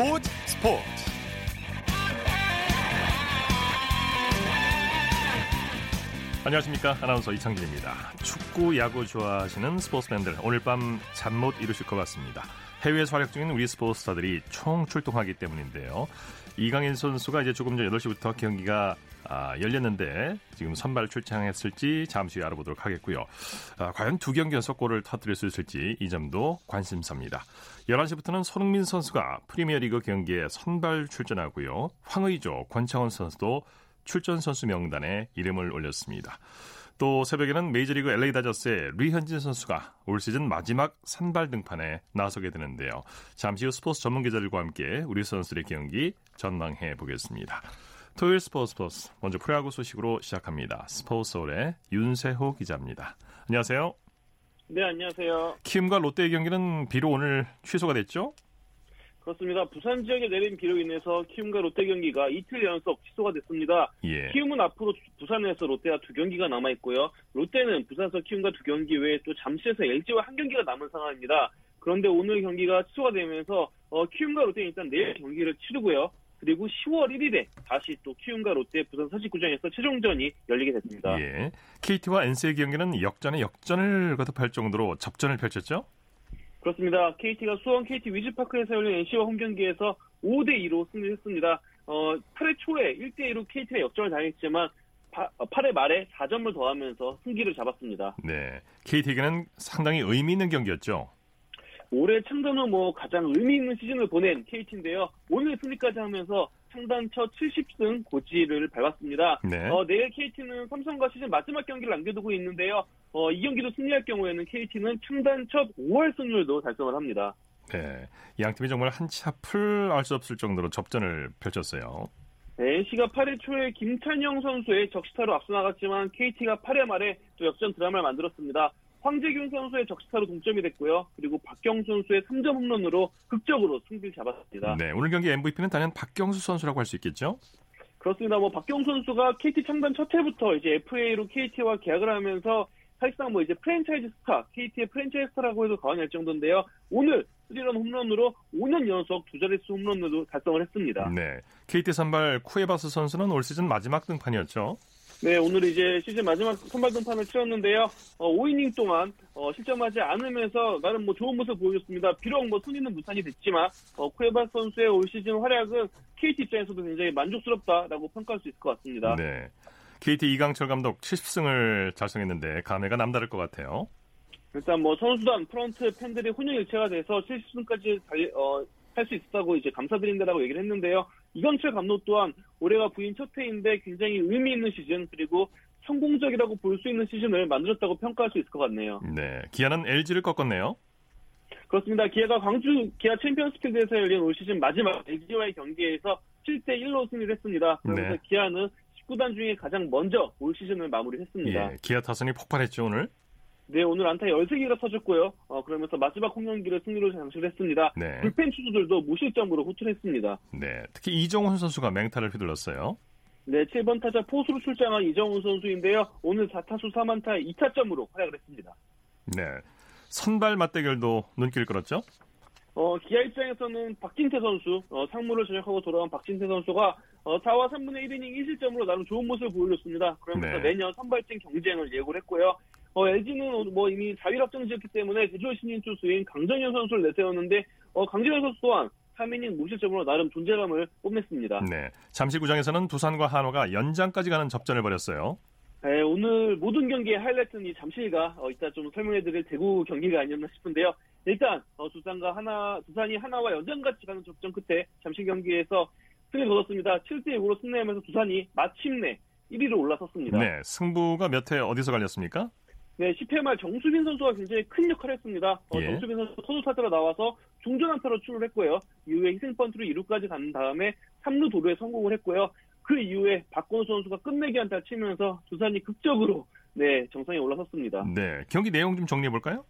스포츠 스포츠. 안녕하십니까. 아나운서 이창진입니다. 축구 야구 좋아하시는 스포츠팬들 오늘 밤 잠 못 이루실 것 같습니다. 해외에서 활약 중인 우리 스포츠스타들이 총 출동하기 때문인데요. 이강인 선수가 이제 조금 전 8시부터 경기가 아, 열렸는데 지금 선발 출장했을지 잠시 후에 알아보도록 하겠고요. 아, 과연 두 경기 연속 골을 터뜨릴 수 있을지 이 점도 관심사입니다. 11시부터는 손흥민 선수가 프리미어리그 경기에 선발 출전하고요. 황의조, 권창훈 선수도 출전 선수 명단에 이름을 올렸습니다. 또 새벽에는 메이저리그 LA 다저스의 류현진 선수가 올 시즌 마지막 선발 등판에 나서게 되는데요. 잠시 후 스포츠 전문 기자들과 함께 우리 선수들의 경기 전망해 보겠습니다. 토요일 스포츠 스포츠 먼저 프로야구 소식으로 시작합니다. 스포츠홀의 윤세호 기자입니다. 안녕하세요. 네, 안녕하세요. 키움과 롯데의 경기는 비록 오늘 취소가 됐죠? 그렇습니다. 부산 지역에 내린 비로 인해서 키움과 롯데 경기가 이틀 연속 취소가 됐습니다. 예. 키움은 앞으로 부산에서 롯데와 두 경기가 남아 있고요. 롯데는 부산에서 키움과 두 경기 외에 또 잠시에서 LG와 한 경기가 남은 상황입니다. 그런데 오늘 경기가 취소가 되면서 어, 키움과 롯데는 일단 내일 경기를 치르고요. 그리고 10월 1일에 다시 또 키움과 롯데 부산 사직구장에서 최종전이 열리게 됐습니다. 예. KT와 NC의 경기는 역전에 역전을 거듭할 정도로 접전을 펼쳤죠? 그렇습니다. KT가 수원 KT 위즈파크에서 열린 NC와 홈 경기에서 5대 2로 승리했습니다. 어, 8회 초에 1대 2로 KT가 역전을 당했지만 8회 말에 4점을 더하면서 승기를 잡았습니다. 네. KT에게는 상당히 의미 있는 경기였죠. 올해 창단 후 뭐 가장 의미 있는 시즌을 보낸 KT인데요. 오늘 승리까지 하면서 창단 첫 70승 고지를 밟았습니다. 네. 어, 내일 KT는 삼성과 시즌 마지막 경기를 남겨두고 있는데요. 어, 이 경기도 승리할 경우에는 KT는 창단 첫 5할 승률도 달성을 합니다. 네. 양 팀이 정말 한치 앞을 알 수 없을 정도로 접전을 펼쳤어요. 네, NC가 8회 초에 김찬영 선수의 적시타로 앞서 나갔지만 KT가 8회 말에 또 역전 드라마를 만들었습니다. 황재균 선수의 적시타로 동점이 됐고요. 그리고 박경수 선수의 3점 홈런으로 극적으로 승리를 잡았습니다. 네, 오늘 경기 MVP는 단연 박경수 선수라고 할 수 있겠죠? 그렇습니다. 뭐 박경수 선수가 KT 창단 첫 해부터 이제 FA로 KT와 계약을 하면서 사실상 뭐 이제 프랜차이즈 스타, KT의 프랜차이즈 스타라고 해도 과언이 아닐 정도인데요. 오늘 3런 홈런으로 5년 연속 두 자릿수 홈런으로 달성을 했습니다. 네. KT 선발 쿠에바스 선수는 올 시즌 마지막 등판이었죠. 네, 오늘 이제 시즌 마지막 선발 등판을 치렀는데요. 어, 5이닝 동안 어, 실점하지 않으면서 나름 뭐 좋은 모습 보여줬습니다. 비록 뭐 승리는 무산이 됐지만 어, 쿠에바스 선수의 올 시즌 활약은 KT 입장에서도 굉장히 만족스럽다라고 평가할 수 있을 것 같습니다. 네. KT 이강철 감독 70승을 달성했는데 감회가 남다를 것 같아요. 일단 뭐 선수단, 프런트, 팬들이 혼연일체가 돼서 70승까지 어, 할수 있었다고 이제 감사드린다라고 얘기를 했는데요. 이강철 감독 또한 올해가 부임 첫 해인데 굉장히 의미 있는 시즌 그리고 성공적이라고 볼 수 있는 시즌을 만들었다고 평가할 수 있을 것 같네요. 네, 기아는 LG를 꺾었네요. 그렇습니다. 기아가 광주 기아 챔피언스필드에서 열린 올 시즌 마지막 LG와의 경기에서 7대 1로 승리를 했습니다. 그러면서 네. 기아는 19단 중에 가장 먼저 올 시즌을 마무리했습니다. 예, 기아 타선이 폭발했죠 오늘. 네, 오늘 안타 13개가 터졌고요. 어, 그러면서 마지막 홈경기를 승리로 장식을 했습니다. 네. 불펜 투수들도 무실점으로 호투했습니다. 네, 특히 이정훈 선수가 맹타를 휘둘렀어요. 네, 7번 타자 포수로 출장한 이정훈 선수인데요. 오늘 4타수 4만타 2타점으로 활약을 했습니다. 네, 선발 맞대결도 눈길 끌었죠. 어, 기아 입장에서는 박진태 선수, 어, 상무를 전역하고 돌아온 박진태 선수가 어, 4와 3분의 1이닝 1실점으로 나름 좋은 모습을 보여줬습니다. 그러면서 네. 내년 선발진 경쟁을 예고를 했고요. 어, LG는 뭐 이미 4위 확정지었기 때문에 대졸 신인 투수인 강정현 선수를 내세웠는데 어, 강정현 선수 또한 3이닝 무실점으로 나름 존재감을 뽐냈습니다. 네, 잠실구장에서는 두산과 한화가 연장까지 가는 접전을 벌였어요. 네, 오늘 모든 경기의 하이라이트는 이 잠실과 어, 이따 좀 설명해드릴 대구 경기가 아니었나 싶은데요. 일단 어, 두산과 하나, 두산이 하나와 연장같이 가는 접전 끝에 잠실 경기에서 승리를 거뒀습니다. 7대 6으로 승리하면서 두산이 마침내 1위로 올라섰습니다. 네, 승부가 몇 회 어디서 갈렸습니까? 네, 10회 말 정수빈 선수가 굉장히 큰 역할을 했습니다. 어, 예. 정수빈 선수 선수 타자로 나와서 중전 안타로 출루를 했고요. 이후에 희생번트로 2루까지 간 다음에 3루 도루에 성공을 했고요. 그 이후에 박건우 선수가 끝내기 안타를 치면서 두산이 극적으로 네 정상에 올라섰습니다. 네, 경기 내용 좀 정리해 볼까요?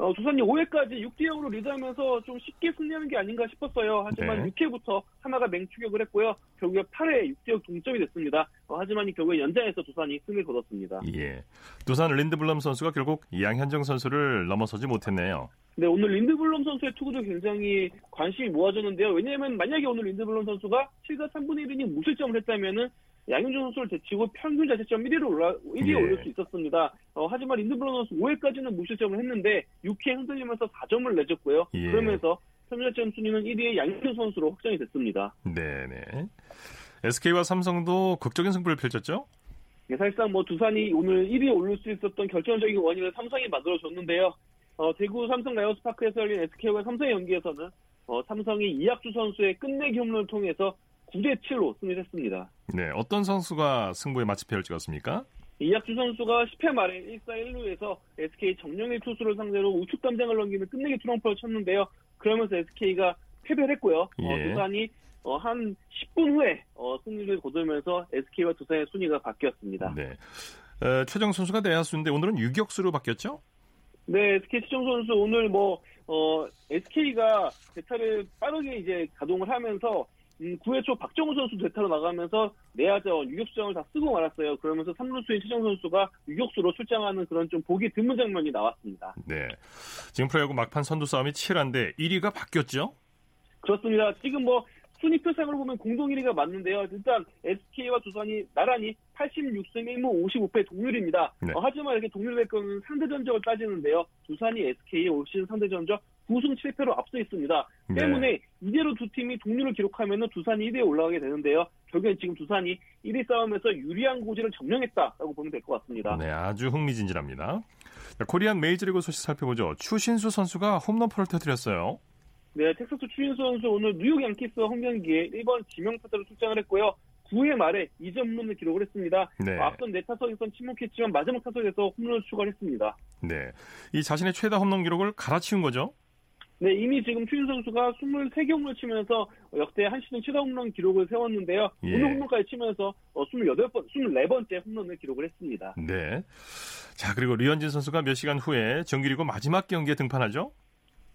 어, 두산이 5회까지 6대 0으로 리드하면서 좀 쉽게 승리하는 게 아닌가 싶었어요. 하지만 네. 6회부터 하나가 맹추격을 했고요. 결국에 8회 6대 0 동점이 됐습니다. 어, 하지만 이 결국에 연장에서 두산이 승리를 거뒀습니다. 예. 두산 린드블럼 선수가 결국 양현정 선수를 넘어서지 못했네요. 네, 오늘 린드블럼 선수의 투구도 굉장히 관심이 모아졌는데요. 왜냐하면 만약에 오늘 린드블럼 선수가 7과 3분의 1이닝 무실점을 했다면은 양현종 선수를 제치고 평균 자책점 1위로 올라 1위에 예. 올릴 수 있었습니다. 어, 하지만 린드블럼 선수 5회까지는 무실점을 했는데 6회 흔들리면서 4점을 내줬고요. 예. 그러면서 평균 자책점 순위는 1위의 양현종 선수로 확정이 됐습니다. 네네. SK와 삼성도 극적인 승부를 펼쳤죠? 네, 사실상 뭐 두산이 오늘 1위에 올릴 수 있었던 결정적인 원인을 삼성이 만들어줬는데요. 어, 대구 삼성 라이온스 파크에서 열린 SK와 삼성의 경기에서는 어, 삼성이 이학주 선수의 끝내기 홈런을 통해서 9대 7로 승리했습니다. 네, 어떤 선수가 승부에 마치표를 찍었습니까? 이학주 선수가 10회 말에 1사 1루에서 SK 정영일 투수를 상대로 우측 담장을 넘기는 끝내기 트럼프를 쳤는데요. 그러면서 SK가 패배를 했고요. 어, 예. 어, 두산이 어, 한 10분 후에 어, 승리를 거두면서 SK와 두산의 순위가 바뀌었습니다. 네. 어, 최정 선수가 내야수인데 오늘은 유격수로 바뀌었죠? 네, SK 최정 선수 오늘 뭐 어, SK가 대타를 빠르게 이제 가동을 하면서 음, 9회 초 박정우 선수 대타로 나가면서 내야자원 유격수장을 다 쓰고 말았어요. 그러면서 3루수인 최정 선수가 유격수로 출장하는 그런 좀 보기 드문 장면이 나왔습니다. 네. 지금 프로야구 막판 선두 싸움이 치열한데 1위가 바뀌었죠? 그렇습니다. 지금 뭐 순위표상으로 보면 공동 1위가 맞는데요. 일단 SK와 두산이 나란히 86승 1무 55패 동률입니다. 네. 어, 하지만 이렇게 동률될 거는 상대 전적을 따지는데요. 두산이 SK의 올 시즌 상대 전적 9승 7패로 앞서 있습니다. 네. 때문에 이대로 두 팀이 동률을 기록하면 두산이 1위에 올라가게 되는데요. 결국엔 지금 두산이 1위 싸움에서 유리한 고지를 점령했다라고 보면 될 것 같습니다. 네, 아주 흥미진진합니다. 코리안 메이저리그 소식 살펴보죠. 추신수 선수가 홈런포를 터뜨렸어요. 네, 텍사스 추신수 선수 오늘 뉴욕 양키스와 홈경기에 1번 지명타자로 출장을 했고요. 9회 말에 2점 홈런을 기록을 했습니다. 네. 앞선 네 타석에선 침묵했지만 마지막 타석에서 홈런을 추가를 했습니다. 네, 이 자신의 최다 홈런 기록을 갈아치운 거죠? 네, 이미 지금 추신 선수가 23개 홈런 치면서 역대 한 시즌 최다 홈런 기록을 세웠는데요. 예. 오늘 홈런까지 치면서 28번, 24번째 홈런을 기록을 했습니다. 네. 자, 그리고 류현진 선수가 몇 시간 후에 정규리그 마지막 경기에 등판하죠?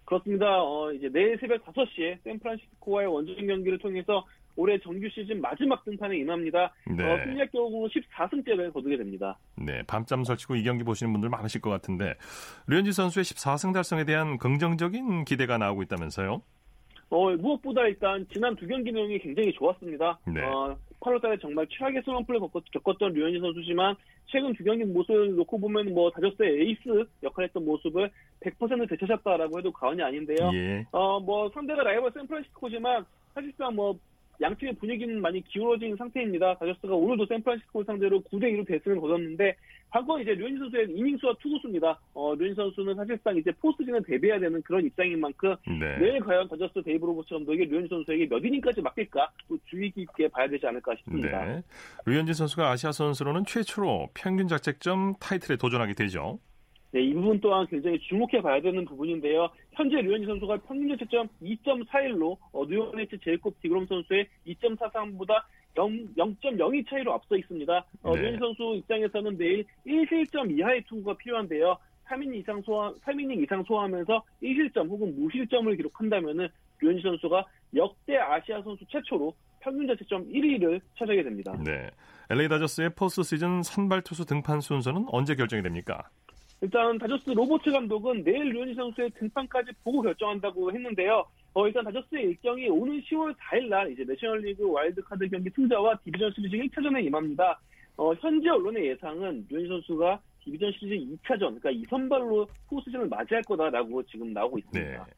그렇습니다. 어, 이제 내일 새벽 5시에 샌프란시스코와의 원정 경기를 통해서 올해 정규 시즌 마지막 등판에 임합니다. 네. 어, 승리할 경우 14승째를 거두게 됩니다. 네, 밤잠 설치고 이 경기 보시는 분들 많으실 것 같은데 류현진 선수의 14승 달성에 대한 긍정적인 기대가 나오고 있다면서요? 어, 무엇보다 일단 지난 두 경기 내용이 굉장히 좋았습니다. 네. 어, 8월 달에 정말 최악의 슬럼프를 겪었 던 류현진 선수지만 최근 두 경기 모습을 놓고 보면 뭐 다저스의 에이스 역할 했던 모습을 100% 되찾았다라고 해도 과언이 아닌데요. 예. 어, 뭐 상대가 라이벌 샌프란시스코지만 사실상 뭐 양팀의 분위기는 많이 기울어진 상태입니다. 다저스가 오늘도 샌프란시스코 상대로 9대 2로 대승을 거뒀는데 관건 이제 류현진 선수의 이닝수와 투구수입니다. 어, 류현진 선수는 사실상 이제 포스트시즌을 대비해야 되는 그런 입장인 만큼 네. 내일 과연 다저스 데이브 로버츠 감독이 류현진 선수에게 몇 이닝까지 맡길까 또 주의 깊게 봐야 되지 않을까 싶습니다. 네. 류현진 선수가 아시아 선수로는 최초로 평균 자책점 타이틀에 도전하게 되죠. 네, 이 부분 또한 굉장히 주목해 봐야 되는 부분인데요. 현재 류현진 선수가 평균 자책점 2.41로 어, 뉴욕 메츠 제이콥 디그롬 선수의 2.43보다 0.02 차이로 앞서 있습니다. 어, 네. 류현진 선수 입장에서는 내일 1실점 이하의 투구가 필요한데요. 3이닝 이상 소화, 3이닝 이상 소화하면서 1실점 혹은 무실점을 기록한다면은 류현진 선수가 역대 아시아 선수 최초로 평균 자책점 1위를 차지하게 됩니다. 네. LA 다저스의 포스트 시즌 선발 투수 등판 순서는 언제 결정이 됩니까? 일단 다저스 로버츠 감독은 내일 류현진 선수의 등판까지 보고 결정한다고 했는데요. 어, 일단 다저스의 일정이 오는 10월 4일 날 이제 내셔널리그 와일드카드 경기 승자와 디비전 시리즈 1차전에 임합니다. 어, 현재 언론의 예상은 류현진 선수가 디비전 시리즈 2차전, 그러니까 2선발로 포스트시즌을 맞이할 거다라고 지금 나오고 있습니다. 네.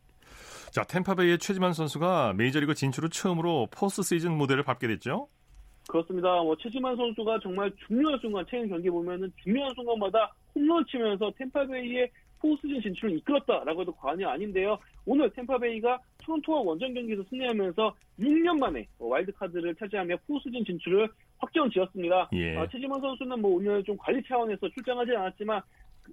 자, 탬파베이의 최지만 선수가 메이저리그 진출 후 처음으로 포스트 시즌 무대를 밟게 됐죠? 그렇습니다. 뭐 최지만 선수가 정말 중요한 순간 최근 경기 보면은 중요한 순간마다 홈런 치면서 탬파베이의 포스즌 진출을 이끌었다라고 해도 과언이 아닌데요. 오늘 템파베이가 토론토와 원정 경기에서 승리하면서 6년 만에 와일드카드를 차지하며 포스즌 진출을 확정 지었습니다. 예. 아, 최지만 선수는 뭐 오늘 좀 관리 차원에서 출장하지 않았지만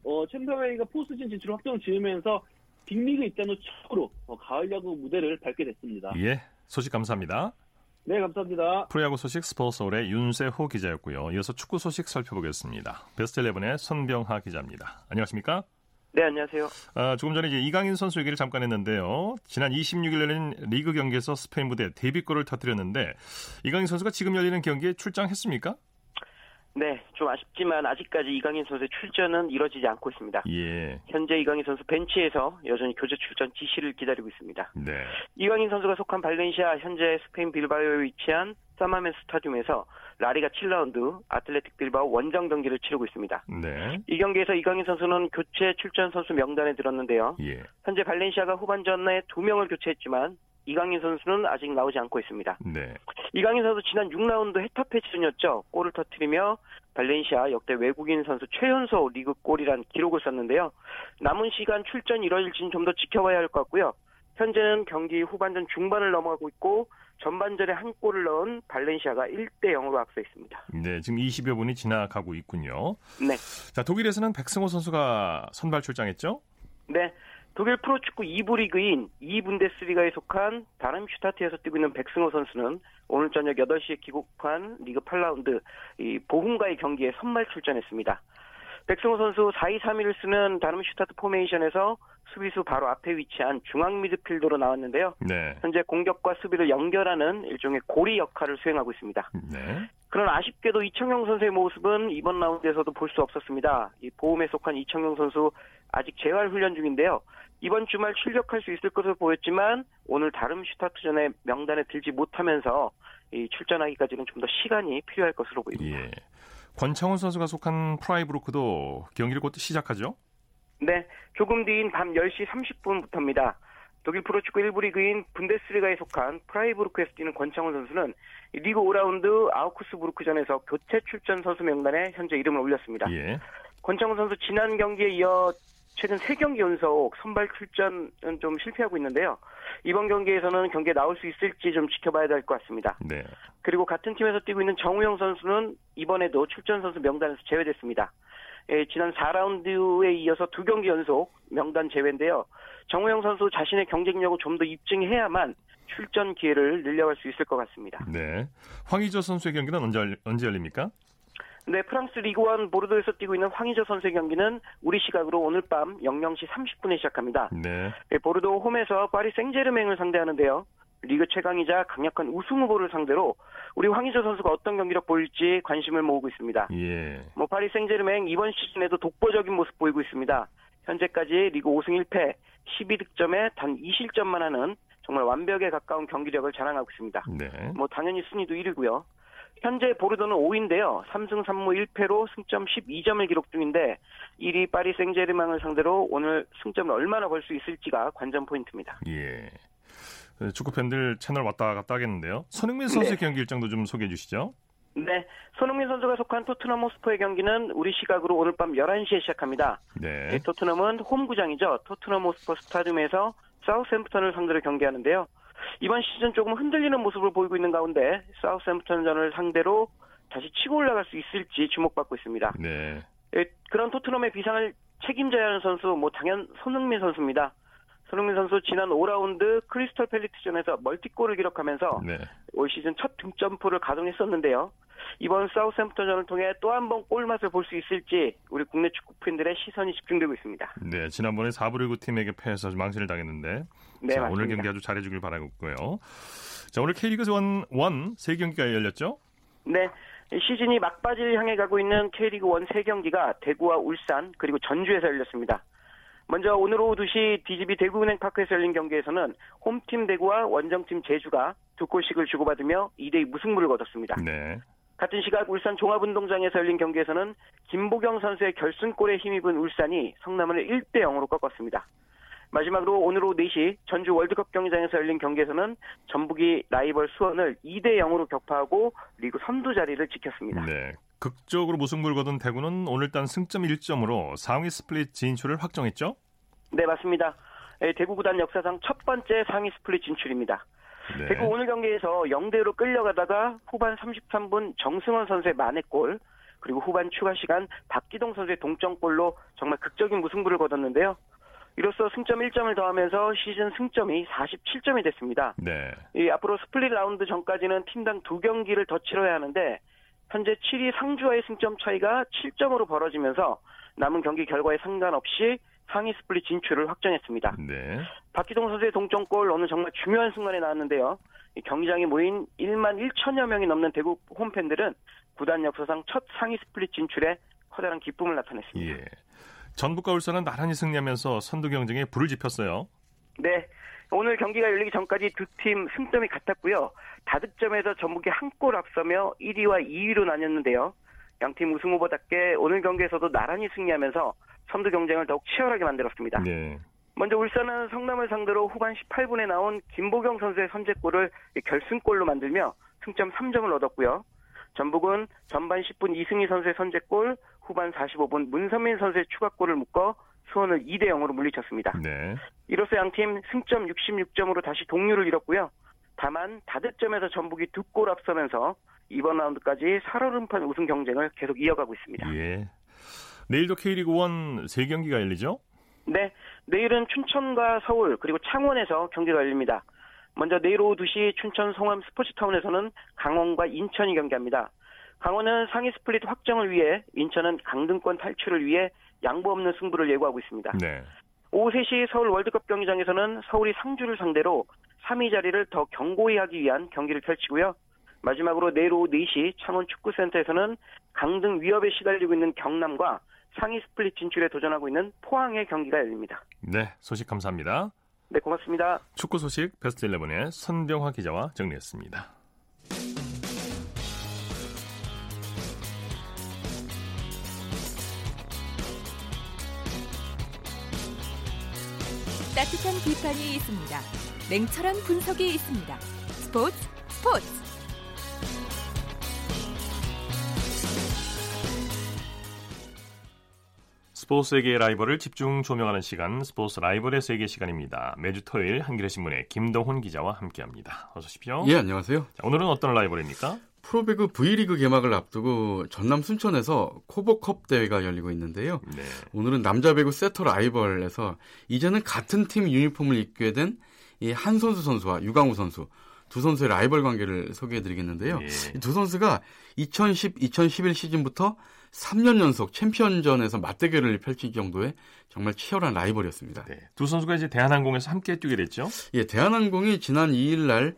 어, 템파베이가 포스즌 진출을 확정 지으면서 빅리그 입단 후 처음으로 어, 가을 야구 무대를 밟게 됐습니다. 예, 소식 감사합니다. 네, 감사합니다. 프로야구 소식 스포츠홀의 윤세호 기자였고요. 이어서 축구 소식 살펴보겠습니다. 베스트 11의 손병하 기자입니다. 안녕하십니까? 네, 안녕하세요. 아, 조금 전에 이제 이강인 선수 얘기를 잠깐 했는데요. 지난 26일 열린 리그 경기에서 스페인 무대 데뷔골을 터뜨렸는데 이강인 선수가 지금 열리는 경기에 출장했습니까? 네, 좀 아쉽지만 아직까지 이강인 선수의 출전은 이뤄지지 않고 있습니다. 예. 현재 이강인 선수 벤치에서 여전히 교체 출전 지시를 기다리고 있습니다. 네. 이강인 선수가 속한 발렌시아 현재 스페인 빌바오에 위치한 사마멘 스타디움에서 라리가 7라운드 아틀레틱 빌바오 원정 경기를 치르고 있습니다. 네. 이 경기에서 이강인 선수는 교체 출전 선수 명단에 들었는데요. 예. 현재 발렌시아가 후반전에 두 명을 교체했지만 이강인 선수는 아직 나오지 않고 있습니다. 네. 이강인 선수 지난 6라운드 헤타페 전이었죠. 골을 터뜨리며 발렌시아 역대 외국인 선수 최연소 리그 골이란 기록을 썼는데요. 남은 시간 출전 이뤄질지는 좀 더 지켜봐야 할 것 같고요. 현재는 경기 후반전 중반을 넘어가고 있고 전반전에 한 골을 넣은 발렌시아가 1대 0으로 앞서 있습니다. 네, 지금 20여 분이 지나가고 있군요. 네. 자, 독일에서는 백승호 선수가 선발 출장했죠? 네. 독일 프로축구 2부 리그인 2분데스리가에 속한 다름슈타트에서 뛰고 있는 백승호 선수는 오늘 저녁 8시에 킥오프한 리그 8라운드 이 보훔과의 경기에 선발 출전했습니다. 백승호 선수 4-2-3-1을 쓰는 다름슈타트 포메이션에서 수비수 바로 앞에 위치한 중앙 미드필더로 나왔는데요. 네. 현재 공격과 수비를 연결하는 일종의 고리 역할을 수행하고 있습니다. 네. 그러나 아쉽게도 이청용 선수의 모습은 이번 라운드에서도 볼 수 없었습니다. 이 보훔에 속한 이청용 선수 아직 재활 훈련 중인데요. 이번 주말 출격할 수 있을 것으로 보였지만 오늘 다름슈타트전에 명단에 들지 못하면서 이 출전하기까지는 좀 더 시간이 필요할 것으로 보입니다. 예. 권창훈 선수가 속한 프라이부르크도 경기를 곧 시작하죠? 네, 조금 뒤인 밤 10시 30분부터입니다. 독일 프로축구 1부 리그인 분데스리가에 속한 프라이부르크에서 뛰는 권창훈 선수는 리그 5라운드 아우크스부르크전에서 교체 출전 선수 명단에 현재 이름을 올렸습니다. 예. 권창훈 선수 지난 경기에 이어 최근 3경기 연속 선발 출전은 좀 실패하고 있는데요. 이번 경기에서는 경기에 나올 수 있을지 좀 지켜봐야 될 것 같습니다. 네. 그리고 같은 팀에서 뛰고 있는 정우영 선수는 이번에도 출전 선수 명단에서 제외됐습니다. 예, 지난 4라운드에 이어서 두 경기 연속 명단 제외인데요. 정우영 선수 자신의 경쟁력을 좀 더 입증해야만 출전 기회를 늘려갈 수 있을 것 같습니다. 네. 황희조 선수의 경기는 언제, 열- 언제 열립니까? 네, 프랑스 리그1 보르도에서 뛰고 있는 황희조 선수의 경기는 우리 시각으로 오늘 밤 00시 30분에 시작합니다. 네. 예, 보르도 홈에서 파리 생제르맹을 상대하는데요. 리그 최강이자 강력한 우승 후보를 상대로 우리 황희조 선수가 어떤 경기력 보일지 관심을 모으고 있습니다. 예. 뭐 파리 생제르맹 이번 시즌에도 독보적인 모습 보이고 있습니다. 현재까지 리그 5승 1패, 12득점에 단 2실점만 하는 정말 완벽에 가까운 경기력을 자랑하고 있습니다. 네. 뭐 당연히 순위도 1위고요. 현재 보르도는 5위인데요. 3승 3무 1패로 승점 12점을 기록 중인데 1위 파리 생제르맹을 상대로 오늘 승점을 얼마나 벌 수 있을지가 관전 포인트입니다. 예. 그 축구 팬들 채널 왔다 갔다 하겠는데요. 손흥민 선수의 네. 경기 일정도 좀 소개해 주시죠. 네, 손흥민 선수가 속한 토트넘 호스퍼의 경기는 우리 시각으로 오늘 밤 11시에 시작합니다. 네. 네, 토트넘은 홈구장이죠. 토트넘 호스퍼 스타디움에서 사우스햄프턴을 상대로 경기하는데요. 이번 시즌 조금 흔들리는 모습을 보이고 있는 가운데 사우스햄프턴전을 상대로 다시 치고 올라갈 수 있을지 주목받고 있습니다. 네. 예, 그런 토트넘의 비상을 책임져야 하는 선수 뭐 당연 손흥민 선수입니다. 손흥민 선수 지난 5라운드 크리스털 팰리트전에서 멀티골을 기록하면서 네. 올 시즌 첫 등점포를 가동했었는데요. 이번 사우스햄프턴전을 통해 또 한 번 골맛을 볼 수 있을지 우리 국내 축구 팬들의 시선이 집중되고 있습니다. 네. 지난번에 4부 리그 팀에게 패해서 좀 망신을 당했는데 네, 자, 맞습니다. 오늘 경기 아주 잘해주길 바라고요. 자, 오늘 K리그 1, 1세 경기가 열렸죠? 네. 시즌이 막바지를 향해 가고 있는 K리그 1 3경기가 대구와 울산 그리고 전주에서 열렸습니다. 먼저 오늘 오후 2시 DGB 대구은행 파크에서 열린 경기에서는 홈팀 대구와 원정팀 제주가 두 골씩을 주고받으며 2대2 무승부를 거뒀습니다. 네. 같은 시각 울산 종합운동장에서 열린 경기에서는 김보경 선수의 결승골에 힘입은 울산이 성남을 1대 0으로 꺾었습니다. 마지막으로 오늘 오후 4시 전주 월드컵 경기장에서 열린 경기에서는 전북이 라이벌 수원을 2대 0으로 격파하고 리그 선두 자리를 지켰습니다. 네. 극적으로 무승부를 거둔 대구는 오늘 단 승점 1점으로 상위 스플릿 진출을 확정했죠? 네, 맞습니다. 에, 대구 구단 역사상 첫 번째 상위 스플릿 진출입니다. 네. 대구 오늘 경기에서 0대1로 끌려가다가 후반 33분 정승원 선수의 만회골 그리고 후반 추가 시간 박기동 선수의 동점골로 정말 극적인 무승부를 거뒀는데요. 이로써 승점 1점을 더하면서 시즌 승점이 47점이 됐습니다. 네. 이 앞으로 스플릿 라운드 전까지는 팀당 두 경기를 더 치러야 하는데 현재 7위 상주와의 승점 차이가 7점으로 벌어지면서 남은 경기 결과에 상관없이 상위 스플릿 진출을 확정했습니다. 네. 박기동 선수의 동점골 오늘 정말 중요한 순간에 나왔는데요. 경기장에 모인 1만 1천여 명이 넘는 대구 홈팬들은 구단 역사상 첫 상위 스플릿 진출에 커다란 기쁨을 나타냈습니다. 예. 전북과 울산은 나란히 승리하면서 선두 경쟁에 불을 지폈어요. 네. 오늘 경기가 열리기 전까지 두 팀 승점이 같았고요. 다득점에서 전북이 한 골 앞서며 1위와 2위로 나뉘었는데요. 양팀 우승 후보답게 오늘 경기에서도 나란히 승리하면서 선두 경쟁을 더욱 치열하게 만들었습니다. 네. 먼저 울산은 성남을 상대로 후반 18분에 나온 김보경 선수의 선제골을 결승골로 만들며 승점 3점을 얻었고요. 전북은 전반 10분 이승희 선수의 선제골, 후반 45분 문선민 선수의 추가골을 묶어 수원을 2대 0으로 물리쳤습니다. 네. 이로써 양팀 승점 66점으로 다시 동률을 이뤘고요. 다만 다득점에서 전북이 두 골 앞서면서 이번 라운드까지 살얼음판 우승 경쟁을 계속 이어가고 있습니다. 예. 내일도 K리그 1 3경기가 열리죠? 네, 내일은 춘천과 서울 그리고 창원에서 경기가 열립니다. 먼저 내일 오후 2시 춘천 송암 스포츠타운에서는 강원과 인천이 경기합니다. 강원은 상위 스플릿 확정을 위해 인천은 강등권 탈출을 위해 양보 없는 승부를 예고하고 있습니다. 네. 오후 3시 서울 월드컵 경기장에서는 서울이 상주를 상대로 3위 자리를 더 견고히 하기 위한 경기를 펼치고요. 마지막으로 내일 오후 4시 창원 축구센터에서는 강등 위협에 시달리고 있는 경남과 상위 스플릿 진출에 도전하고 있는 포항의 경기가 열립니다. 네, 소식 감사합니다. 네, 고맙습니다. 축구 소식 베스트 11의 손병하 기자와 정리했습니다. 따뜻한 비판이 있습니다. 냉철한 분석이 있습니다. 스포츠 스포츠 스포츠 세계의 라이벌을 집중 조명하는 시간 스포츠 라이벌의 세계 시간입니다. 매주 토요일 한겨레 신문의 김동훈 기자와 함께합니다. 어서 오십시오. 예, 안녕하세요. 자, 오늘은 어떤 라이벌입니까? 프로배구 V리그 개막을 앞두고 전남 순천에서 KOVO컵 대회가 열리고 있는데요. 네. 오늘은 남자 배구 세터 라이벌에서 이제는 같은 팀 유니폼을 입게 된 이 한선수 선수와 유강우 선수 두 선수의 라이벌 관계를 소개해 드리겠는데요. 예. 두 선수가 2010, 2011 시즌부터 3년 연속 챔피언전에서 맞대결을 펼칠 정도의 정말 치열한 라이벌이었습니다. 네. 두 선수가 이제 대한항공에서 함께 뛰게 됐죠. 예, 대한항공이 지난 2일 날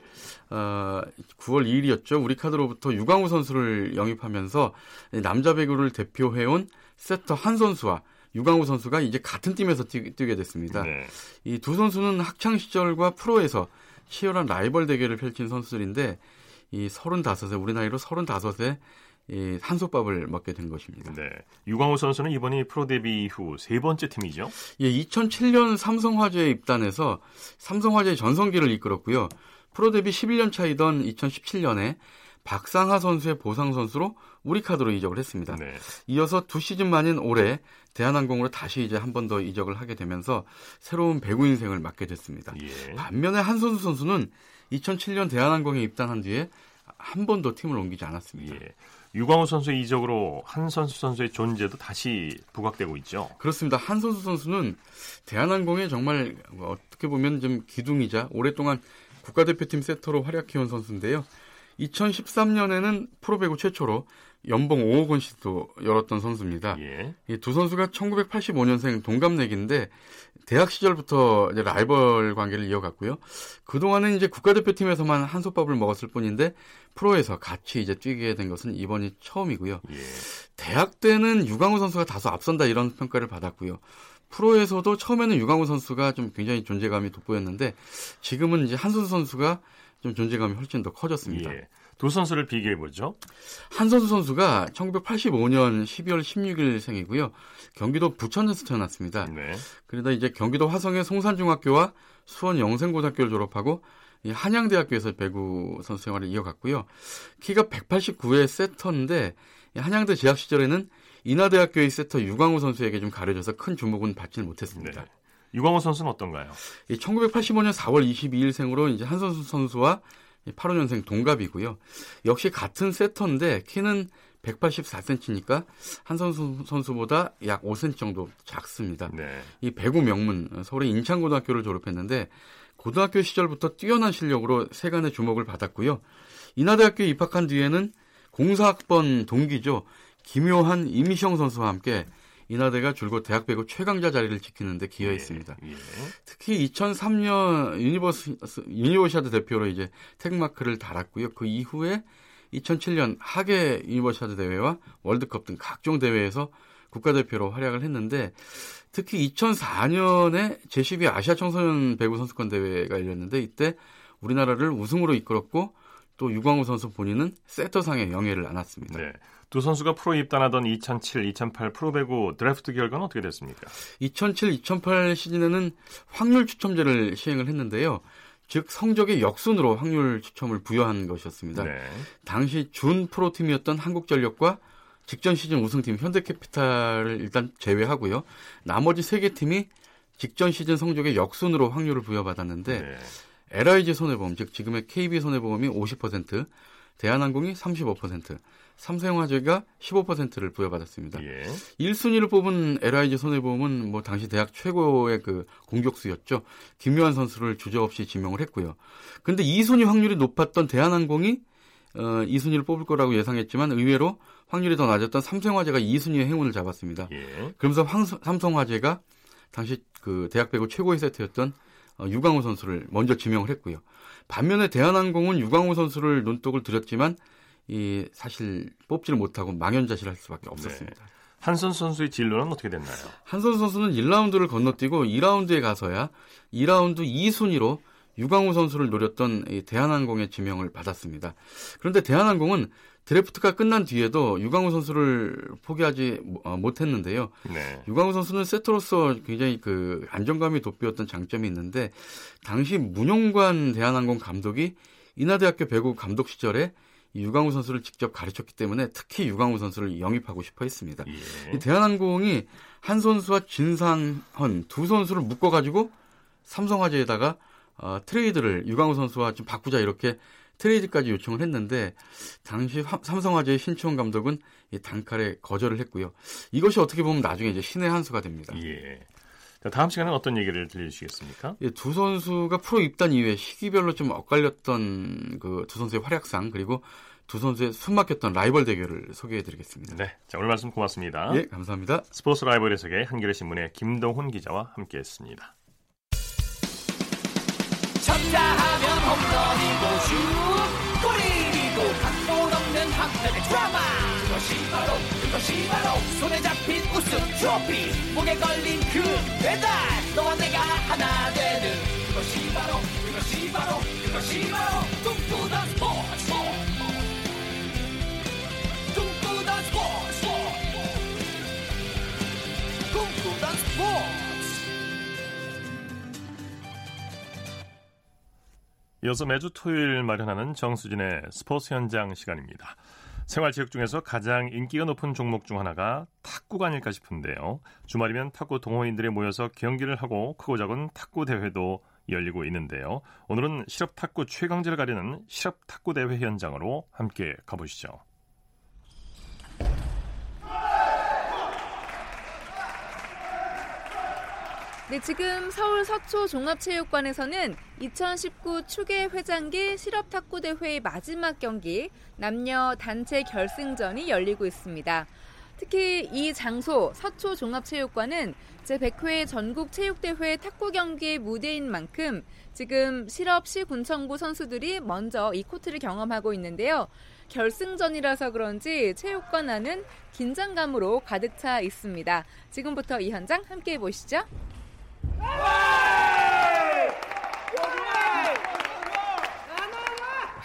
어, 9월 2일이었죠. 우리 카드로부터 유광우 선수를 영입하면서 남자 배구를 대표해온 세터 한 선수와 유광우 선수가 이제 같은 팀에서 뛰, 게 됐습니다. 네. 이두 선수는 학창 시절과 프로에서 치열한 라이벌 대결을 펼친 선수들인데 이 35세 우리 나이로 35세 이 한솥밥을 먹게 된 것입니다. 네. 유광우 선수는 이번이 프로 데뷔 이후 세 번째 팀이죠. 예, 2007년 삼성화재에 입단해서 삼성화재 전성기를 이끌었고요. 프로 데뷔 11년 차이던 2017년에 박상하 선수의 보상 선수로 우리 카드로 이적을 했습니다. 네. 이어서 두 시즌 만인 올해 대한항공으로 다시 이제 한 번 더 이적을 하게 되면서 새로운 배구 인생을 맞게 됐습니다. 예. 반면에 한선수 선수는 2007년 대한항공에 입단한 뒤에 한 번도 팀을 옮기지 않았습니다. 예. 유광우 선수의 이적으로 한 선수 선수의 존재도 다시 부각되고 있죠. 그렇습니다. 한 선수 선수는 대한항공에 정말 어떻게 보면 좀 기둥이자 오랫동안 국가대표팀 세터로 활약해온 선수인데요. 2013년에는 프로배구 최초로 연봉 5억 원씩도 열었던 선수입니다. 예. 이두 선수가 1985년생 동갑내기인데 대학 시절부터 이제 라이벌 관계를 이어갔고요. 그동안은 이제 국가대표팀에서만 한솥밥을 먹었을 뿐인데 프로에서 같이 이제 뛰게 된 것은 이번이 처음이고요. 예. 대학 때는 유강우 선수가 다소 앞선다 이런 평가를 받았고요. 프로에서도 처음에는 유강우 선수가 좀 굉장히 존재감이 돋보였는데 지금은 이제 한선수 선수가 좀 존재감이 훨씬 더 커졌습니다. 예. 두 선수를 비교해 보죠. 한선수 선수가 1985년 12월 16일 생이고요. 경기도 부천에서 태어났습니다. 네. 그러다 이제 경기도 화성의 송산중학교와 수원 영생고등학교를 졸업하고 이 한양대학교에서 배구 선수 생활을 이어갔고요. 키가 189의 세터인데 이 한양대 재학 시절에는 인하대학교의 세터 유광우 선수에게 좀 가려져서 큰 주목은 받지는 못했습니다. 네. 유광호 선수는 어떤가요? 이 1985년 4월 22일 생으로 이제 한선수 선수와 85년생 동갑이고요. 역시 같은 세터인데 키는 184cm니까 한선수 선수보다 약 5cm 정도 작습니다. 네. 이 배구 명문 서울의 인창고등학교를 졸업했는데 고등학교 시절부터 뛰어난 실력으로 세간의 주목을 받았고요. 인하대학교에 입학한 뒤에는 공사학번 동기죠. 김요한, 임시형 선수와 함께 인하대가 줄곧 대학 배구 최강자 자리를 지키는데 기여했습니다. 예, 예. 특히 2003년 유니버스, 유니버시아드 대표로 이제 태극마크를 달았고요. 그 이후에 2007년 하계 유니버시아드 대회와 월드컵 등 각종 대회에서 국가대표로 활약을 했는데 특히 2004년에 제12회 아시아 청소년 배구 선수권 대회가 열렸는데 이때 우리나라를 우승으로 이끌었고 또 유광우 선수 본인은 세터상의 영예를 안았습니다. 네. 두 선수가 프로 입단하던 2007, 2008 프로배구 드래프트 결과는 어떻게 됐습니까? 2007, 2008 시즌에는 확률 추첨제를 시행을 했는데요. 즉 성적의 역순으로 확률 추첨을 부여한 것이었습니다. 네. 당시 준 프로팀이었던 한국전력과 직전 시즌 우승팀 현대캐피탈을 일단 제외하고요. 나머지 세 개 팀이 직전 시즌 성적의 역순으로 확률을 부여받았는데 네. LIG 손해보험 즉 지금의 KB 손해보험이 50%, 대한항공이 35%, 삼성화재가 15%를 부여받았습니다. 예. 1순위를 뽑은 LIG 손해보험은 뭐 당시 대학 최고의 그 공격수였죠. 김요한 선수를 주저없이 지명을 했고요. 근데 2순위 확률이 높았던 대한항공이 어, 2순위를 뽑을 거라고 예상했지만 의외로 확률이 더 낮았던 삼성화재가 2순위의 행운을 잡았습니다. 예. 그러면서 황, 삼성화재가 당시 그 대학 배구 최고의 세트였던 어, 유광호 선수를 먼저 지명을 했고요. 반면에 대한항공은 유광호 선수를 눈독을 들였지만 이 사실 뽑지를 못하고 망연자실할 수밖에 없었습니다. 한선 선수의 진로는 어떻게 됐나요? 한선 선수는 1라운드를 건너뛰고 2라운드에 가서야 2라운드 2순위로 유광우 선수를 노렸던 이 대한항공의 지명을 받았습니다. 그런데 대한항공은 드래프트가 끝난 뒤에도 유광우 선수를 포기하지 어, 못했는데요. 네. 유광우 선수는 세터로서 굉장히 그 안정감이 돋보였던 장점이 있는데 당시 문용관 대한항공 감독이 인하대학교 배구 감독 시절에 이 유광우 선수를 직접 가르쳤기 때문에 특히 유광우 선수를 영입하고 싶어 했습니다. 예. 이 대한항공이 한선수와 진상헌 두 선수를 묶어가지고 삼성화재에다가 어, 트레이드를 유광우 선수와 좀 바꾸자 이렇게 트레이드까지 요청을 했는데 당시 화- 삼성화재의 신치원 감독은 이 단칼에 거절을 했고요. 이것이 어떻게 보면 나중에 이제 신의 한 수가 됩니다. 예. 자, 다음 시간에 어떤 얘기를 들려주시겠습니까? 예, 두 선수가 프로 입단 이후에 시기별로 좀 엇갈렸던 그 두 선수의 활약상 그리고 두 선수의 숨막혔던 라이벌 대결을 소개해드리겠습니다. 네. 자, 오늘 말씀 고맙습니다. 예, 감사합니다. 스포츠 라이벌의 세계 한겨레 신문의 김동훈 기자와 함께했습니다. 쳤다 하면 홈런이고 슛 골이고 각본 없는 한편의 드라마 그것이 바로 그 것이 바로 손에 잡힌 우승 트로피. 목에 걸린 그 배달. 너와 내가 하나 되는 그것이 바로 그것이 바로 그것이 바로. 꿈꾸던 스포츠 꿈꾸던 스포츠. 꿈꾸던 스포츠. 이어서 매주 토요일 마련하는 정수진의 스포츠 현장 시간입니다. 생활체육 중에서 가장 인기가 높은 종목 중 하나가 탁구가 아닐까 싶은데요. 주말이면 탁구 동호인들이 모여서 경기를 하고 크고 작은 탁구 대회도 열리고 있는데요. 오늘은 실업 탁구 최강자를 가리는 실업 탁구 대회 현장으로 함께 가보시죠. 네, 지금 서울 서초 종합체육관에서는 2019 추계 회장기 실업 탁구 대회의 마지막 경기 남녀 단체 결승전이 열리고 있습니다. 특히 이 장소 서초 종합체육관은 제100회 전국 체육대회 탁구 경기의 무대인 만큼 지금 실업 시 군청구 선수들이 먼저 이 코트를 경험하고 있는데요. 결승전이라서 그런지 체육관 안은 긴장감으로 가득 차 있습니다. 지금부터 이 현장 함께 보시죠.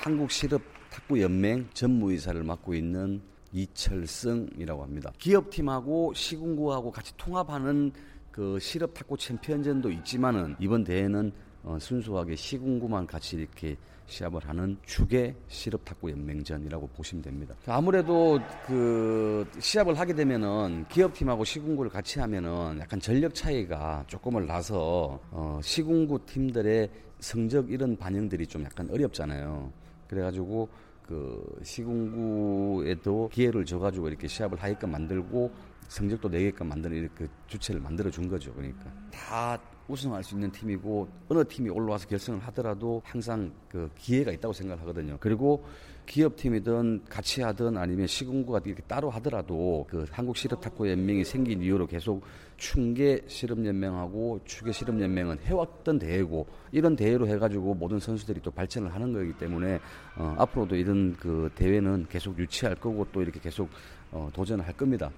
한국 실업 탁구 연맹 전무이사를 맡고 있는 이철승이라고 합니다. 기업팀하고 시군구하고 같이 통합하는 그 실업 탁구 챔피언전도 있지만은 이번 대회는 어, 순수하게 시군구만 같이 이렇게 시합을 하는 주계 실업 탁구 연맹전이라고 보시면 됩니다. 아무래도 그 시합을 하게 되면은 기업팀하고 시군구를 같이 하면은 약간 전력 차이가 조금을 나서 어, 시군구 팀들의 성적 이런 반영들이 좀 약간 어렵잖아요. 그래가지고 그 시군구에도 기회를 줘가지고 이렇게 시합을 하게끔 만들고 성적도 내게끔 만드는 이렇게 주체를 만들어 준 거죠. 그러니까 다 우승할 수 있는 팀이고 어느 팀이 올라와서 결승을 하더라도 항상 그 기회가 있다고 생각하거든요. 그리고 기업팀이든 같이 하든 아니면 시군구가 이렇게 따로 하더라도 그 한국 실업탁구 연맹이 생긴 이후로 계속 충계 실업연맹하고 추계 실업연맹은 해왔던 대회고 이런 대회로 해가지고 모든 선수들이 또 발전을 하는 거기 때문에 어, 앞으로도 이런 그 대회는 계속 유치할 거고 또 이렇게 계속 어, 도전할 겁니다.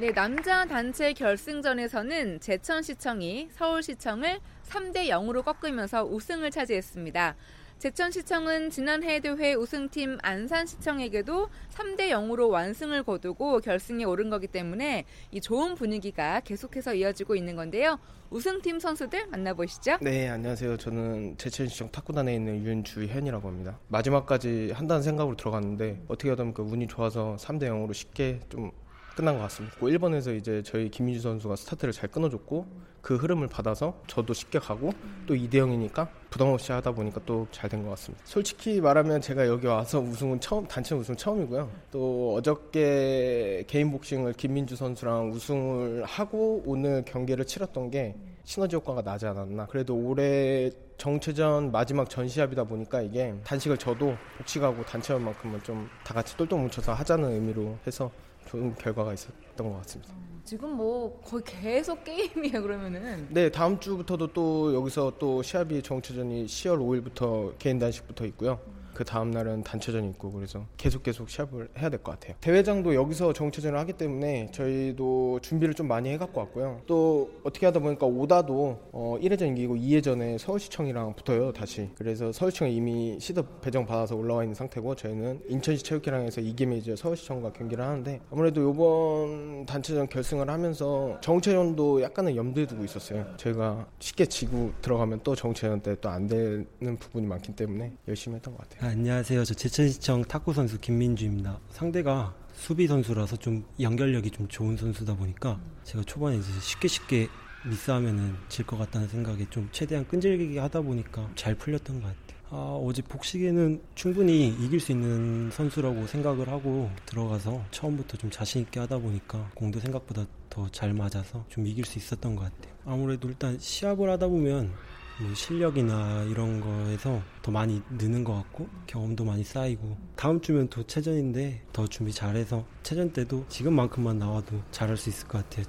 네, 남자 단체 결승전에서는 제천시청이 서울시청을 3대 0으로 꺾으면서 우승을 차지했습니다. 제천시청은 지난해 대회 우승팀 안산시청에게도 3대 0으로 완승을 거두고 결승에 오른 거기 때문에 이 좋은 분위기가 계속해서 이어지고 있는 건데요. 우승팀 선수들 만나보시죠. 네, 안녕하세요. 저는 제천시청 탁구단에 있는 윤주현이라고 합니다. 마지막까지 한다는 생각으로 들어갔는데 어떻게 하든 그 운이 좋아서 3대 0으로 쉽게 좀 끝난 것 같습니다. 1번에서 이제 저희 김민주 선수가 스타트를 잘 끊어줬고 그 흐름을 받아서 저도 쉽게 가고 또 2대 0이니까 부담 없이 하다 보니까 또 잘 된 것 같습니다. 솔직히 말하면 제가 여기 와서 우승은 처음 단체 우승 처음이고요. 또 어저께 개인 복싱을 김민주 선수랑 우승을 하고 오늘 경기를 치렀던 게 시너지 효과가 나지 않았나. 그래도 올해 정체전 마지막 전시합이다 보니까 이게 단식을 저도 복식하고 단체연만큼은 좀 다 같이 똘똘 뭉쳐서 하자는 의미로 해서 좋은 결과가 있었던 것 같습니다. 지금 뭐 거의 계속 게임이에요, 그러면은. 네, 다음 주부터도 또 여기서 또 시합이 정체전이 10월 5일부터 개인 단식부터 있고요. 그 다음 날은 단체전이 있고 그래서 계속 계속 시합을 해야 될 것 같아요. 대회장도 여기서 정체전을 하기 때문에 저희도 준비를 좀 많이 해갖고 왔고요. 또 어떻게 하다 보니까 오다도 어 1회전 이기고 2회전에 서울시청이랑 붙어요 다시. 그래서 서울시청이 이미 시드 배정 받아서 올라와 있는 상태고 저희는 인천시 체육회랑 해서 이기면 이제 서울시청과 경기를 하는데 아무래도 이번 단체전 결승을 하면서 정체전도 약간은 염두에 두고 있었어요. 저희가 쉽게 지고 들어가면 또 정체전 때 또 안 되는 부분이 많기 때문에 열심히 했던 것 같아요. 안녕하세요. 저 제천시청 탁구 선수 김민주입니다. 상대가 수비 선수라서 좀 연결력이 좀 좋은 선수다 보니까 제가 초반에 쉽게 쉽게 미스하면은 질 것 같다는 생각에 좀 최대한 끈질기게 하다 보니까 잘 풀렸던 것 같아요. 아, 어제 복식에는 충분히 이길 수 있는 선수라고 생각을 하고 들어가서 처음부터 좀 자신 있게 하다 보니까 공도 생각보다 더 잘 맞아서 좀 이길 수 있었던 것 같아요. 아무래도 일단 시합을 하다 보면 뭐 실력이나 이런 거에서 더 많이 느는 것 같고 경험도 많이 쌓이고 다음 주면 또 체전인데 더 준비 잘해서 체전 때도 지금만큼만 나와도 잘할 수 있을 것 같아요.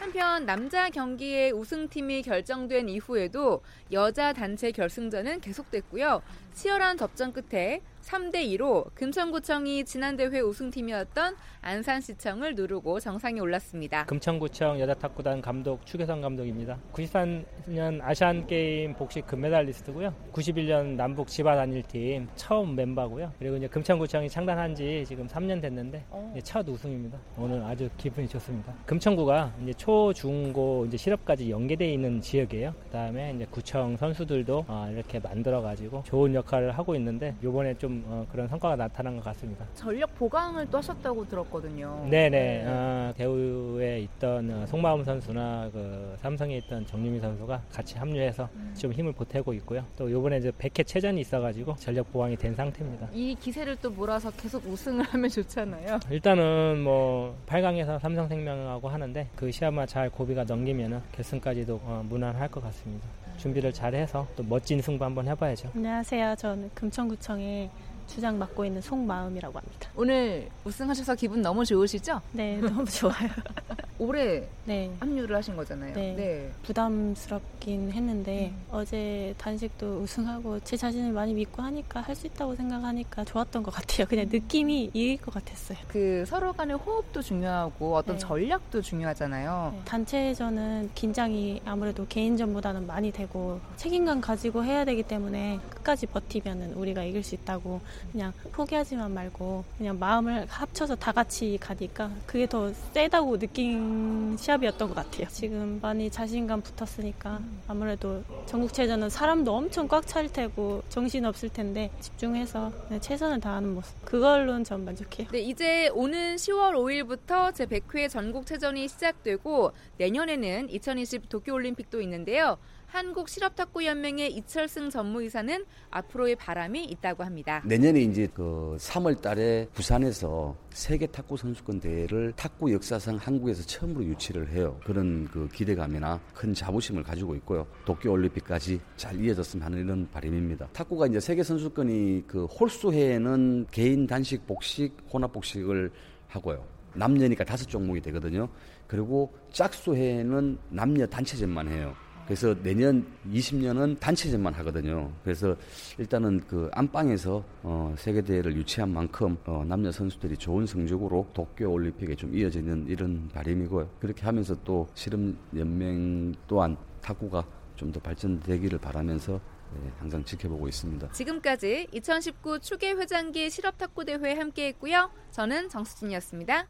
한편 남자 경기의 우승팀이 결정된 이후에도 여자 단체 결승전은 계속됐고요. 치열한 접전 끝에 3대 2로 금천구청이 지난 대회 우승팀이었던 안산시청을 누르고 정상에 올랐습니다. 금천구청 여자탁구단 감독 추계성 감독입니다. 93년 아시안 게임 복식 금메달리스트고요. 91년 남북 지바 단일팀 처음 멤버고요. 그리고 이제 금천구청이 창단한 지 지금 3년 됐는데 이제 첫 우승입니다. 오늘 아주 기분이 좋습니다. 금천구가 이제 초, 중, 고 이제 실업까지 연계되어 있는 지역이에요. 그 다음에 이제 구청 선수들도 어, 이렇게 만들어 가지고 좋은 역 할을 하고 있는데 이번에 좀 어, 그런 성과가 나타난 것 같습니다. 전력 보강을 또 하셨다고 들었거든요. 네네. 어, 대우에 있던 어, 송마음 선수나 그 삼성에 있던 정유미 선수가 같이 합류해서 좀 힘을 보태고 있고요. 또 이번에 이제 100회 체전이 있어가지고 전력 보강이 된 상태입니다. 이 기세를 또 몰아서 계속 우승을 하면 좋잖아요. 일단은 뭐 8강에서 삼성생명하고 하는데 그 시합만 잘 고비가 넘기면은 결승까지도 어, 무난할 것 같습니다. 준비를 잘 해서 또 멋진 승부 한번 해봐야죠. 안녕하세요. 저는 금천구청에 주장 맡고 있는 송마음이라고 합니다. 오늘 우승하셔서 기분 너무 좋으시죠? 네, 너무 좋아요. 올해 네. 합류를 하신 거잖아요. 네. 부담스럽긴 했는데 어제 단식도 우승하고 제 자신을 많이 믿고 하니까 할 수 있다고 생각하니까 좋았던 것 같아요. 그냥 느낌이 이길 것 같았어요. 그 서로 간의 호흡도 중요하고 어떤 네. 전략도 중요하잖아요. 네, 단체전은 긴장이 아무래도 개인전보다는 많이 되고 책임감 가지고 해야 되기 때문에 끝까지 버티면은 우리가 이길 수 있다고 그냥 포기하지만 말고 그냥 마음을 합쳐서 다 같이 가니까 그게 더 세다고 느낀 시합이었던 것 같아요. 지금 많이 자신감 붙었으니까 아무래도 전국체전은 사람도 엄청 꽉 찰 테고 정신 없을 텐데 집중해서 최선을 다하는 모습 그걸로는 전 만족해요. 네, 이제 오는 10월 5일부터 제 100회 전국체전이 시작되고 내년에는 2020 도쿄올림픽도 있는데요. 한국 실업탁구 연맹의 이철승 전무이사는 앞으로의 바람이 있다고 합니다. 내년에 이제 그 3월 달에 부산에서 세계 탁구 선수권 대회를 탁구 역사상 한국에서 처음으로 유치를 해요. 그런 그 기대감이나 큰 자부심을 가지고 있고요. 도쿄 올림픽까지 잘 이어졌으면 하는 이런 바람입니다. 탁구가 이제 세계 선수권이 그 홀수 회에는 개인 단식 복식, 혼합 복식을 하고요. 남녀니까 다섯 종목이 되거든요. 그리고 짝수 회는 남녀 단체전만 해요. 그래서 내년 20년은 단체전만 하거든요. 그래서 일단은 그 안방에서 어, 세계 대회를 유치한 만큼 어, 남녀 선수들이 좋은 성적으로 도쿄 올림픽에 좀 이어지는 이런 바람이고요. 그렇게 하면서 또 실험 연맹 또한 탁구가 좀 더 발전되기를 바라면서 네, 항상 지켜보고 있습니다. 지금까지 2019 추계 회장기 실업탁구대회 함께했고요. 저는 정수진이었습니다.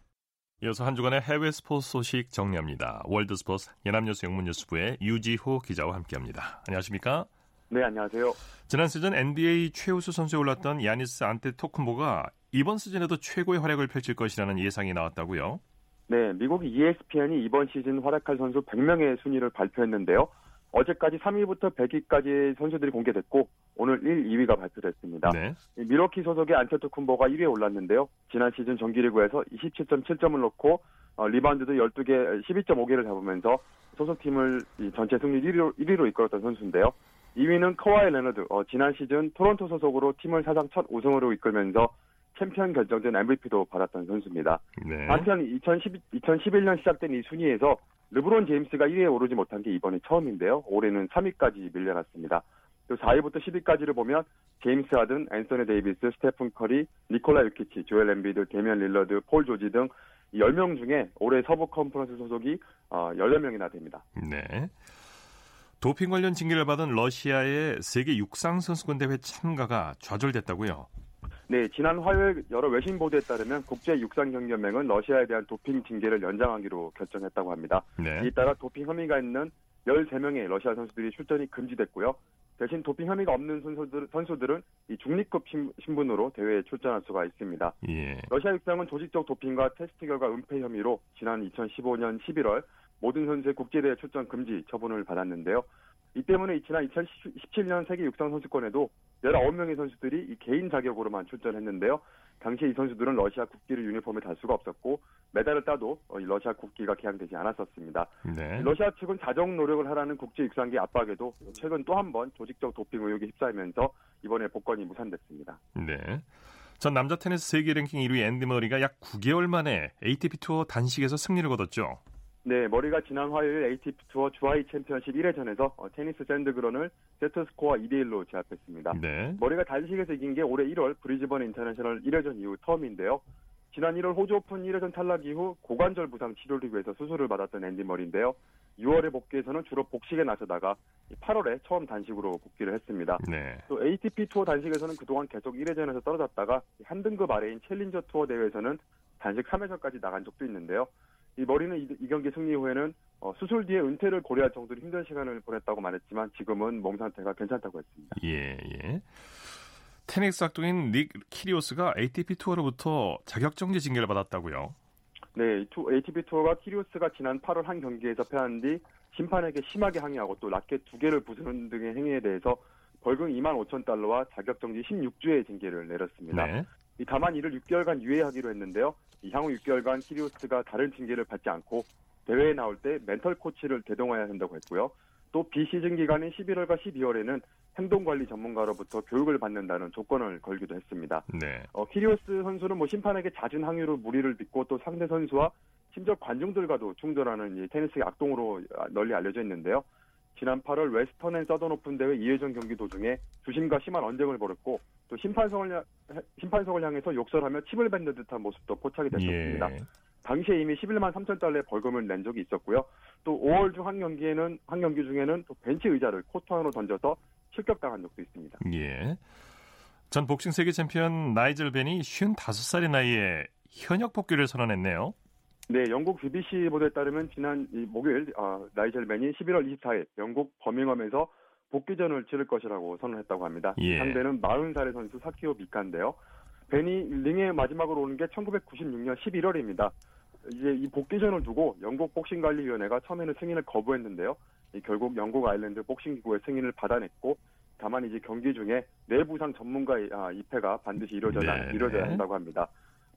이어서 한 주간의 해외 스포츠 소식 정리합니다. 월드 스포츠 연합뉴스 영문뉴스부의 유지호 기자와 함께합니다. 안녕하십니까? 네, 안녕하세요. 지난 시즌 NBA 최우수 선수에 올랐던 야니스 안테토쿤보가 이번 시즌에도 최고의 활약을 펼칠 것이라는 예상이 나왔다고요? 네, 미국 ESPN이 이번 시즌 활약할 선수 100명의 순위를 발표했는데요. 어제까지 3위부터 100위까지 선수들이 공개됐고 오늘 1, 2위가 발표됐습니다. 네. 밀워키 소속의 안테토쿤보가 1위에 올랐는데요. 지난 시즌 정규리그에서 27.7점을 넣고 어, 리바운드도 12개, 12.5개를 잡으면서 소속팀을 전체 승률 1위로, 1위로 이끌었던 선수인데요. 2위는 커와이 레너드, 어, 지난 시즌 토론토 소속으로 팀을 사상 첫 우승으로 이끌면서 챔피언 결정전 MVP도 받았던 선수입니다. 네. 한편 2010, 2011년 시작된 이 순위에서 르브론 제임스가 1위에 오르지 못한 게 이번이 처음인데요. 올해는 3위까지 밀려났습니다. 또 4위부터 10위까지를 보면 제임스 하든, 앤서니 데이비스, 스테픈 커리, 니콜라 요키치, 조엘 엠비드, 데미안 릴러드, 폴 조지 등 10명 중에 올해 서부 컨퍼런스 소속이 14명이나 됩니다. 네. 도핑 관련 징계를 받은 러시아의 세계 육상 선수권 대회 참가가 좌절됐다고요? 네, 지난 화요일 여러 외신 보도에 따르면 국제 육상 경기연맹은 러시아에 대한 도핑 징계를 연장하기로 결정했다고 합니다. 네. 이에 따라 도핑 혐의가 있는 13명의 러시아 선수들이 출전이 금지됐고요. 대신 도핑 혐의가 없는 선수들, 선수들은 이 중립급 신분으로 대회에 출전할 수가 있습니다. 예. 러시아 육상은 조직적 도핑과 테스트 결과 은폐 혐의로 지난 2015년 11월 모든 선수의 국제대회 출전 금지 처분을 받았는데요. 이 때문에 지난 2017년 세계 육상 선수권에도 19명의 선수들이 이 개인 자격으로만 출전했는데요. 당시 이 선수들은 러시아 국기를 유니폼에 달 수가 없었고 메달을 따도 러시아 국기가 개항되지 않았었습니다. 네. 러시아 측은 자정 노력을 하라는 국제 육상계 압박에도 최근 또 한 번 조직적 도핑 의혹에 휩싸이면서 이번에 복권이 무산됐습니다. 네. 전 남자 테니스 세계 랭킹 1위 앤디 머리가 약 9개월 만에 ATP 투어 단식에서 승리를 거뒀죠. 네, 머리가 지난 화요일 ATP 투어 주하이 챔피언십 1회전에서 어, 테니스 샌드그렌을 세트 스코어 2대1로 제압했습니다. 네. 머리가 단식에서 이긴 게 올해 1월 브리즈번 인터내셔널 1회전 이후 처음인데요. 지난 1월 호주 오픈 1회전 탈락 이후 고관절 부상 치료를 위해서 수술을 받았던 앤디 머리인데요. 6월에 복귀해서는 주로 복식에 나서다가 8월에 처음 단식으로 복귀를 했습니다. 네. 또 ATP 투어 단식에서는 그동안 계속 1회전에서 떨어졌다가 한 등급 아래인 챌린저 투어 대회에서는 단식 3회전까지 나간 적도 있는데요. 이 머리는 이, 이 경기 승리 후에는 어, 수술 뒤에 은퇴를 고려할 정도로 힘든 시간을 보냈다고 말했지만 지금은 몸 상태가 괜찮다고 했습니다. 예, 예. 테니스 악동인 닉 키리오스가 ATP 투어로부터 자격 정지 징계를 받았다고요? 네, 투, ATP 투어가 키리오스가 지난 8월 한 경기에서 패한 뒤 심판에게 심하게 항의하고 또 라켓 두 개를 부수는 등의 행위에 대해서 벌금 2만 5천 달러와 자격 정지 16주의 징계를 내렸습니다. 네. 다만 이를 6개월간 유예하기로 했는데요. 향후 6개월간 키리오스가 다른 징계를 받지 않고 대회에 나올 때 멘털 코치를 대동해야 한다고 했고요. 또 비시즌 기간인 11월과 12월에는 행동관리 전문가로부터 교육을 받는다는 조건을 걸기도 했습니다. 네. 어, 키리오스 선수는 뭐 심판에게 잦은 항의로 무리를 빚고 또 상대 선수와 심지어 관중들과도 충돌하는 이 테니스의 악동으로 널리 알려져 있는데요. 지난 8월 웨스턴 앤 서던 오픈 대회 2회전 경기 도중에 주심과 심한 언쟁을 벌였고 또 심판석을, 심판석을 향해서 욕설하며 침을 뱉는 듯한 모습도 포착이 됐었습니다. 예. 당시에 이미 11만 3천 달러의 벌금을 낸 적이 있었고요. 또 5월 중 한 경기에는 한 경기 중에는 또 벤치 의자를 코트 안으로 던져서 실격당한 적도 있습니다. 예. 전 복싱 세계 챔피언 나이젤 벤이 55살의 나이에 현역 복귀를 선언했네요. 네, 영국 BBC 보도에 따르면 지난 목요일 어, 나이젤 벤이 11월 24일 영국 버밍엄에서 복귀전을 치를 것이라고 선언했다고 합니다. 예. 상대는 40살의 선수 사키오 미카인데요. 벤이 링에 마지막으로 오는 게 1996년 11월입니다. 이제 이 복귀전을 두고 영국 복싱관리위원회가 처음에는 승인을 거부했는데요. 이 결국 영국 아일랜드 복싱 기구의 승인을 받아냈고 다만 이제 경기 중에 내부상 전문가의 아, 입회가 반드시 이루어져야, 네. 이루어져야 한다고 합니다.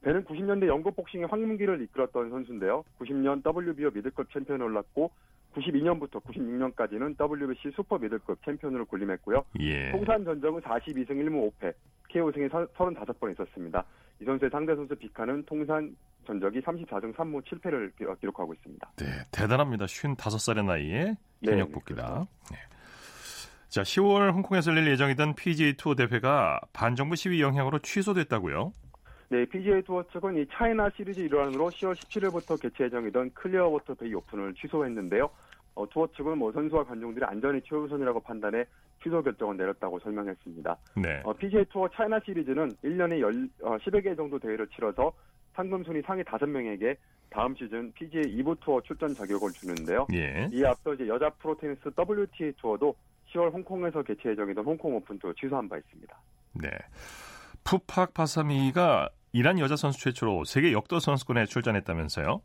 벤은 90년대 영국 복싱의 황금기를 이끌었던 선수인데요. 90년 WBO 미들급 챔피언에 올랐고 92년부터 96년까지는 WBC 슈퍼 미들급 챔피언으로 군림했고요. 예. 통산 전적은 42승 1무 5패, KO 승이 35번 있었습니다. 이 선수의 상대 선수 비카는 통산 전적이 34승 3무 7패를 기록하고 있습니다. 네, 대단합니다. 55살의 나이에 네, 현역 복귀다. 네. 자, 10월 홍콩에서 열릴 예정이던 PGA 투어 대회가 반정부 시위 영향으로 취소됐다고요? 네, PGA 투어 측은 이 차이나 시리즈 일환으로 10월 17일부터 개최 예정이던 클리어워터 베이 오픈을 취소했는데요. 어, 투어 측은 뭐 선수와 관중들의 안전이 최우선이라고 판단해 취소 결정을 내렸다고 설명했습니다. 네. 어, PGA 투어 차이나 시리즈는 1년에 열, 어, 10여 개 정도 대회를 치러서 상금 순위 상위 5명에게 다음 시즌 PGA 2부 투어 출전 자격을 주는데요. 예. 이에 앞서 이제 여자 프로 테니스 WTA 투어도 10월 홍콩에서 개최 예정이던 홍콩 오픈 투어 취소한 바 있습니다. 네. 푸팍 바사미가 이란 여자 선수 최초로 세계 역도 선수권에 출전했다면서요?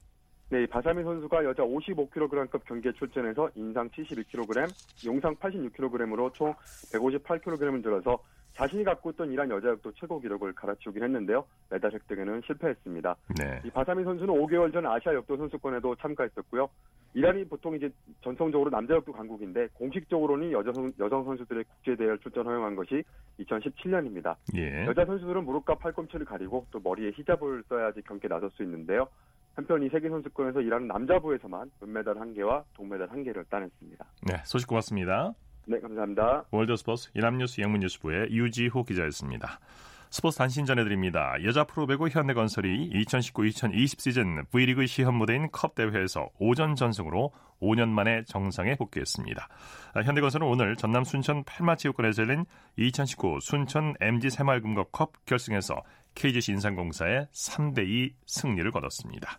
네, 바사미 선수가 여자 55kg급 경기에 출전해서 인상 71kg, 용상 86kg으로 총 158kg을 들어서 자신이 갖고 있던 이란 여자 역도 최고 기록을 갈아치우긴 했는데요. 메달 획득에는 실패했습니다. 네. 이 바사미 선수는 5개월 전 아시아 역도 선수권에도 참가했었고요. 이란이 보통 이제 전통적으로 남자 역도 강국인데 공식적으로는 여자 선, 여성 선수들의 국제 대회를 출전 허용한 것이 2017년입니다. 예. 여자 선수들은 무릎과 팔꿈치를 가리고 또 머리에 히잡을 써야지 경기에 나설 수 있는데요. 한편 이 세계 선수권에서 이란은 남자부에서만 은메달 1개와 동메달 1개를 따냈습니다. 네, 소식 고맙습니다. 네, 감사합니다. 월드스포츠 이남뉴스 영문뉴스부의 유지호 기자였습니다. 스포츠 단신 전해드립니다. 여자 프로배구 현대건설이 2019-2020 시즌 V리그 시험 무대인 컵 대회에서 오전 전승으로 5년 만에 정상에 복귀했습니다. 아, 현대건설은 오늘 전남 순천 팔마체육관에서 열린 2019 순천 MG 새마을금고 컵 결승에서 KGC 인삼공사의 3대2 승리를 거뒀습니다.